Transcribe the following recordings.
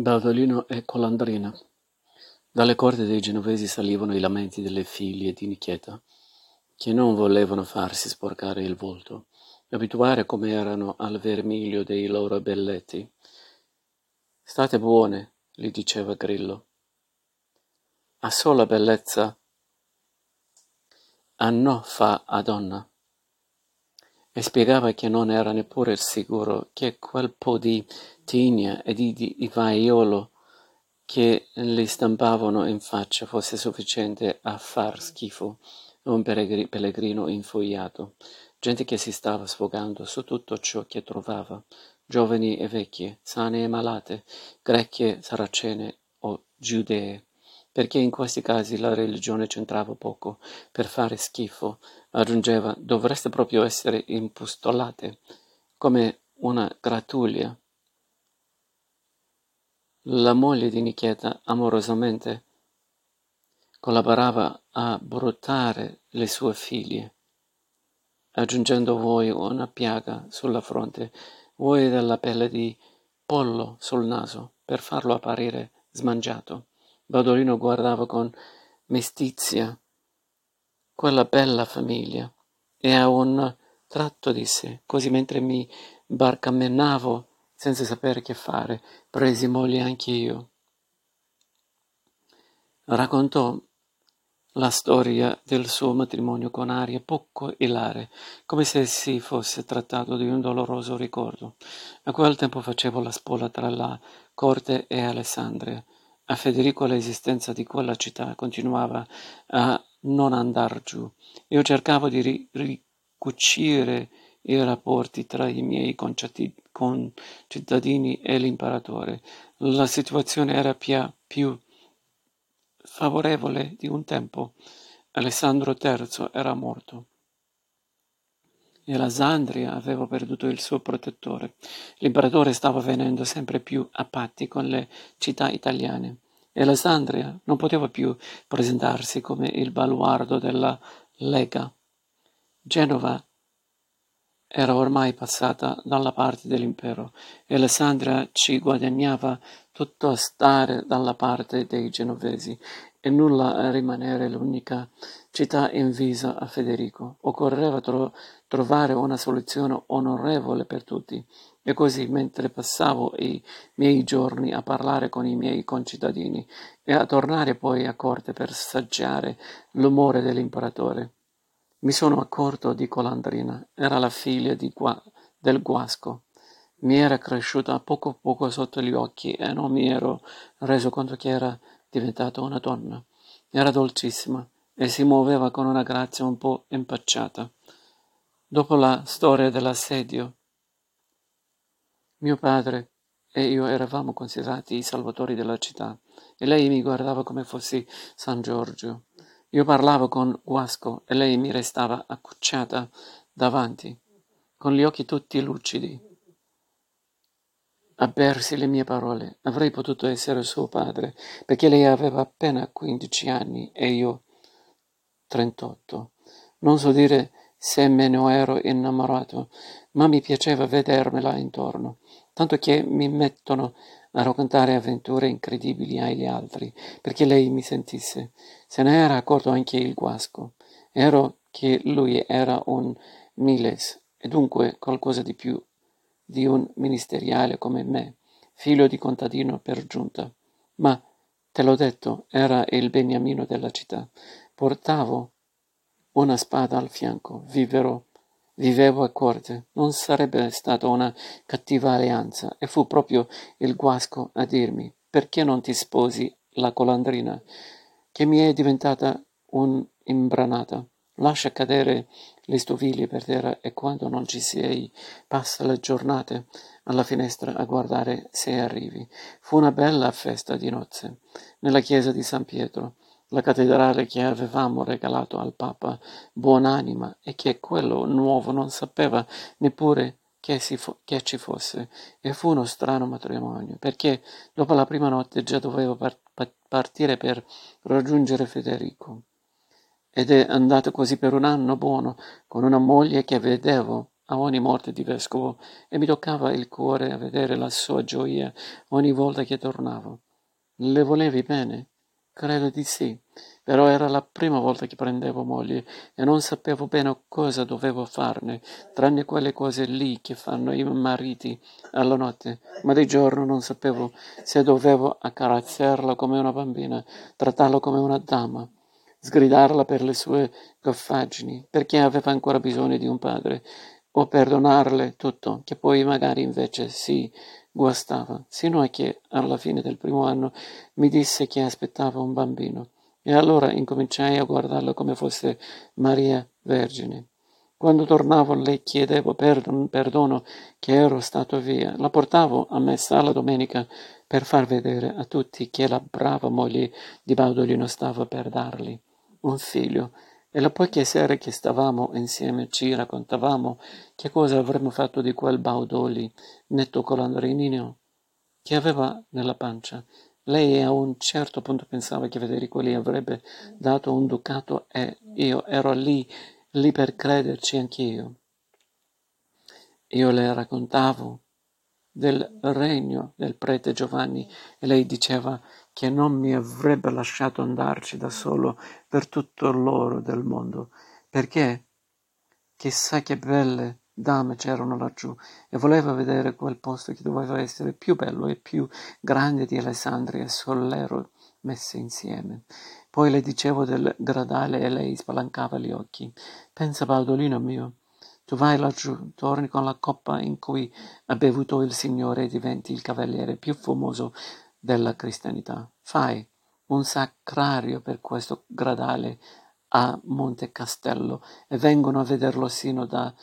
Baudolino e Colandrina. Dalle corte dei genovesi salivano i lamenti delle figlie di Nicheta, che non volevano farsi sporcare il volto, abituare come erano al vermiglio dei loro belletti. State buone, gli diceva Grillo. A sola bellezza a no fa a donna e spiegava che non era neppure sicuro che quel po' di tigna e di, vaiolo che le stampavano in faccia fosse sufficiente a far schifo a un pellegrino infogliato, gente che si stava sfogando su tutto ciò che trovava, giovani e vecchie, sane e malate, grecche, saracene o giudee perché in questi casi la religione c'entrava poco. Per fare schifo, aggiungeva, dovreste proprio essere impustolate, come una gratuglia. La moglie di Nicheta, amorosamente, collaborava a bruttare le sue figlie, aggiungendo voi una piaga sulla fronte, voi della pelle di pollo sul naso, per farlo apparire smangiato. Badolino guardava con mestizia quella bella famiglia e a un tratto disse, così mentre mi barcamenavo senza sapere che fare, presi moglie anche io. Raccontò la storia del suo matrimonio con aria poco ilare, come se si fosse trattato di un doloroso ricordo. A quel tempo facevo la spola tra la corte e Alessandria a Federico l'esistenza di quella città continuava a non andar giù. Io cercavo di ri- ricucire i rapporti tra i miei concittadini e l'imperatore. La situazione era più favorevole di un tempo. Alessandro III era morto e Alessandria aveva perduto il suo protettore. L'imperatore stava venendo sempre più a patti con le città italiane e Alessandria non poteva più presentarsi come il baluardo della Lega. Genova era ormai passata dalla parte dell'impero e Alessandria ci guadagnava tutto a stare dalla parte dei genovesi e nulla a rimanere l'unica città invisa a Federico. Occorreva tro- trovare una soluzione onorevole per tutti. E così, mentre passavo i miei giorni a parlare con i miei concittadini e a tornare poi a corte per saggiare l'umore dell'imperatore, mi sono accorto di Colandrina. Era la figlia Gua- del Guasco. Mi era cresciuta poco a poco sotto gli occhi e non mi ero reso conto che era diventata una donna. Era dolcissima e si muoveva con una grazia un po' impacciata. Dopo la storia dell'assedio, mio padre e io eravamo considerati i salvatori della città e lei mi guardava come fossi San Giorgio. Io parlavo con Guasco e lei mi restava accucciata davanti, con gli occhi tutti lucidi a bersi le mie parole. Avrei potuto essere suo padre, perché lei aveva appena quindici anni e io trentotto. Non so dire se me ne ero innamorato, ma mi piaceva vedermela intorno, tanto che mi mettono a raccontare avventure incredibili agli altri, perché lei mi sentisse. Se ne era accorto anche il guasco. Ero che lui era un miles, e dunque qualcosa di più di un ministeriale come me, figlio di contadino per giunta. Ma, te l'ho detto, era il beniamino della città. Portavo una spada al fianco, viverò, vivevo a corte. Non sarebbe stata una cattiva alleanza, e fu proprio il guasco a dirmi perché non ti sposi la colandrina, che mi è diventata un'imbranata. Lascia cadere le stoviglie per terra e quando non ci sei passa le giornate alla finestra a guardare se arrivi. Fu una bella festa di nozze nella chiesa di San Pietro, la cattedrale che avevamo regalato al Papa buonanima e che quello nuovo non sapeva neppure che, fo- che ci fosse. E fu uno strano matrimonio, perché dopo la prima notte già dovevo par- partire per raggiungere Federico ed è andato così per un anno buono con una moglie che vedevo a ogni morte di vescovo e mi toccava il cuore a vedere la sua gioia ogni volta che tornavo. Le volevi bene? Credo di sì, però era la prima volta che prendevo moglie e non sapevo bene cosa dovevo farne, tranne quelle cose lì che fanno i mariti alla notte, ma di giorno non sapevo se dovevo accarezzarla come una bambina, trattarla come una dama, sgridarla per le sue goffaggini, perché aveva ancora bisogno di un padre, o perdonarle tutto, che poi magari invece si guastava, sino a che alla fine del primo anno mi disse che aspettava un bambino, e allora incominciai a guardarla come fosse Maria Vergine. Quando tornavo le chiedevo perdon, perdono che ero stato via, la portavo a messa la domenica per far vedere a tutti che la brava moglie di Baudolino stava per dargli un figlio, e le poche sere che stavamo insieme ci raccontavamo che cosa avremmo fatto di quel Baudoli, netto colandrinino, che aveva nella pancia. Lei a un certo punto pensava che Federico gli avrebbe dato un ducato e io ero lì, lì per crederci anch'io. Io le raccontavo del regno del prete Giovanni e lei diceva che non mi avrebbe lasciato andarci da solo per tutto l'oro del mondo, perché chissà che belle dame c'erano laggiù e voleva vedere quel posto che doveva essere più bello e più grande di Alessandria e Sollero messe insieme. Poi le dicevo del gradale e lei spalancava gli occhi. Pensa, Baudolino mio, tu vai laggiù, torni con la coppa in cui ha bevuto il Signore e diventi il cavaliere più famoso della cristianità. Fai un sacrario per questo gradale a Monte Castello e vengono a vederlo sino da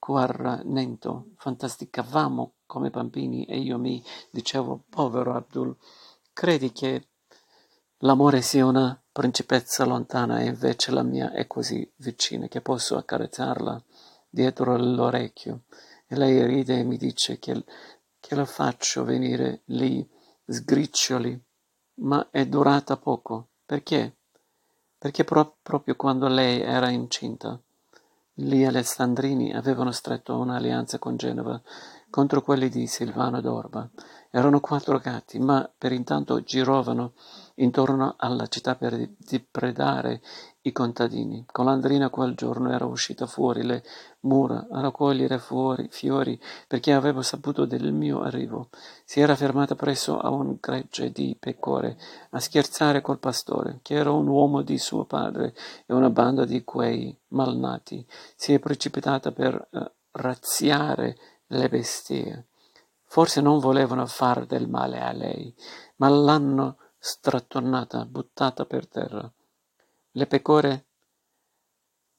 Quarnento. Fantasticavamo come bambini e io mi dicevo, povero Abdul, credi che l'amore sia una principessa lontana e invece la mia è così vicina che posso accarezzarla dietro l'orecchio e lei ride e mi dice che che la faccio venire lì sgriccioli, ma è durata poco. Perché? Perché pro- proprio quando lei era incinta, gli alessandrini avevano stretto un'alleanza con Genova contro quelli di Silvano d'Orba. Erano quattro gatti, ma per intanto girovano intorno alla città per depredare i contadini. Colandrina quel giorno era uscita fuori le mura a raccogliere fuori fiori perché aveva saputo del mio arrivo. Si era fermata presso a un gregge di pecore a scherzare col pastore, che era un uomo di suo padre e una banda di quei malnati. Si è precipitata per uh, razziare le bestie. Forse non volevano far del male a lei, ma l'hanno strattonata, buttata per terra. Le pecore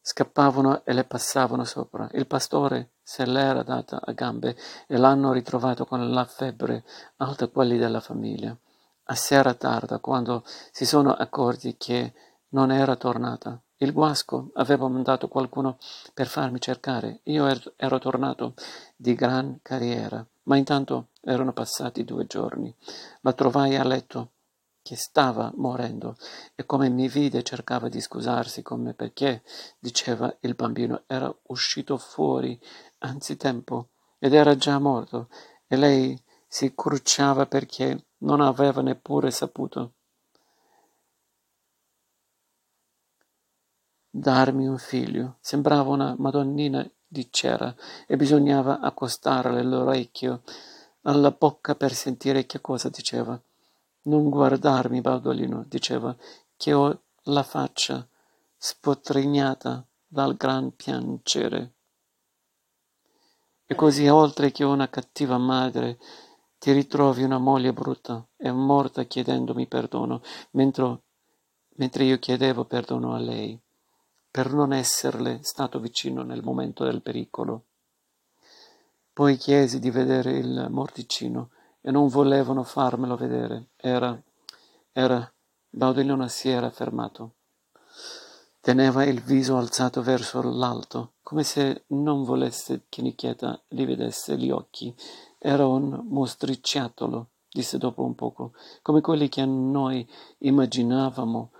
scappavano e le passavano sopra. Il pastore se l'era data a gambe e l'hanno ritrovato con la febbre alta quelli della famiglia. A sera tarda, quando si sono accorti che non era tornata. Il guasco aveva mandato qualcuno per farmi cercare. Io er-, ero tornato di gran carriera, ma intanto erano passati due giorni. La trovai a letto che stava morendo e come mi vide cercava di scusarsi con me perché, diceva, il bambino era uscito fuori anzitempo ed era già morto e lei si crucciava perché non aveva neppure saputo darmi un figlio. Sembrava una madonnina di cera e bisognava accostarle l'orecchio alla bocca per sentire che cosa diceva. Non guardarmi, Baudolino, diceva, che ho la faccia spotrignata dal gran piangere. E così, oltre che una cattiva madre, ti ritrovi una moglie brutta e morta chiedendomi perdono, mentre, mentre io chiedevo perdono a lei, per non esserle stato vicino nel momento del pericolo. Poi chiesi di vedere il morticino e non volevano farmelo vedere. Era, era, Baudellino si era fermato. Teneva il viso alzato verso l'alto, come se non volesse che Nicheta gli vedesse gli occhi. Era un mostriciattolo, disse dopo un poco, come quelli che noi immaginavamo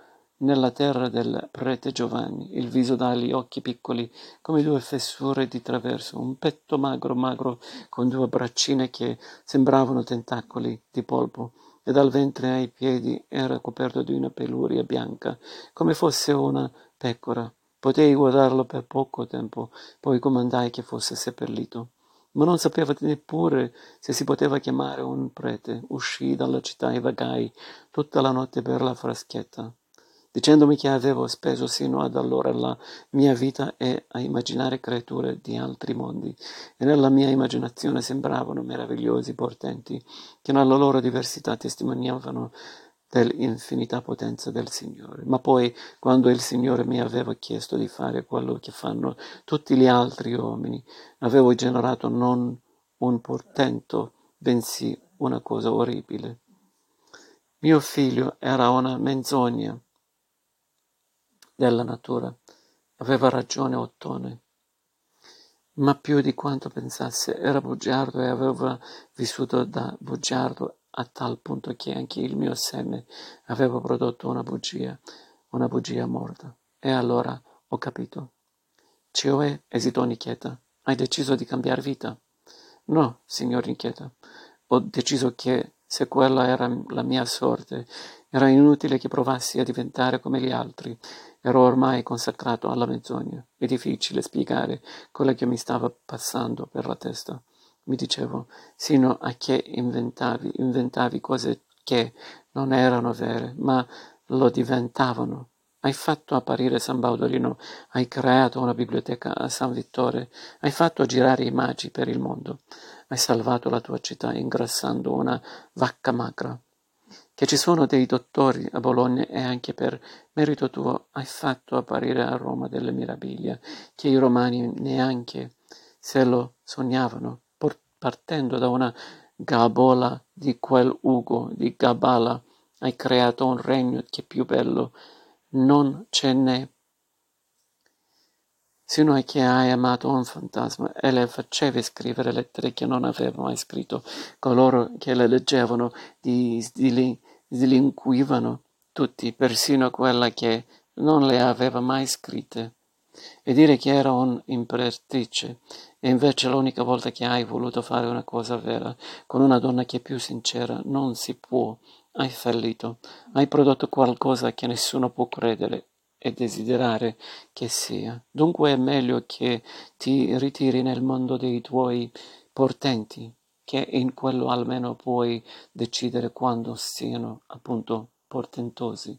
nella terra del prete Giovanni, il viso dagli occhi piccoli come due fessure di traverso, un petto magro magro con due braccine che sembravano tentacoli di polpo, e dal ventre ai piedi era coperto di una peluria bianca, come fosse una pecora. Potei guardarlo per poco tempo, poi comandai che fosse seppellito ma non sapeva neppure se si poteva chiamare un prete. Uscii dalla città e vagai tutta la notte per la fraschetta, dicendomi che avevo speso sino ad allora la mia vita e a immaginare creature di altri mondi, e nella mia immaginazione sembravano meravigliosi portenti che nella loro diversità testimoniavano dell'infinita potenza del Signore. Ma poi, quando il Signore mi aveva chiesto di fare quello che fanno tutti gli altri uomini, avevo generato non un portento, bensì una cosa orribile. Mio figlio era una menzogna della natura. Aveva ragione Ottone. Ma più di quanto pensasse, era bugiardo e aveva vissuto da bugiardo a tal punto che anche il mio seme aveva prodotto una bugia, una bugia morta. E allora ho capito. Cioè, esitò Nicheta, hai deciso di cambiare vita? No, signor Nicheta, ho deciso che se quella era la mia sorte, era inutile che provassi a diventare come gli altri. Ero ormai consacrato alla menzogna. È difficile spiegare quello che mi stava passando per la testa mi dicevo, sino a che inventavi, inventavi cose che non erano vere, ma lo diventavano. Hai fatto apparire San Baudolino, hai creato una biblioteca a San Vittore, hai fatto girare i magi per il mondo, hai salvato la tua città ingrassando una vacca magra. Che ci sono dei dottori a Bologna e anche per merito tuo hai fatto apparire a Roma delle meraviglie che i romani neanche se lo sognavano partendo da una gabola di quel Ugo di Gabala, hai creato un regno che più bello non ce n'è. Sino a che hai amato un fantasma e le facevi scrivere lettere che non aveva mai scritto, coloro che le leggevano di slinquivano tutti, persino quella che non le aveva mai scritte e dire che era un'imperatrice, e invece l'unica volta che hai voluto fare una cosa vera con una donna che è più sincera non si può, hai fallito, hai prodotto qualcosa che nessuno può credere e desiderare che sia. Dunque è meglio che ti ritiri nel mondo dei tuoi portenti, che in quello almeno puoi decidere quando siano appunto portentosi.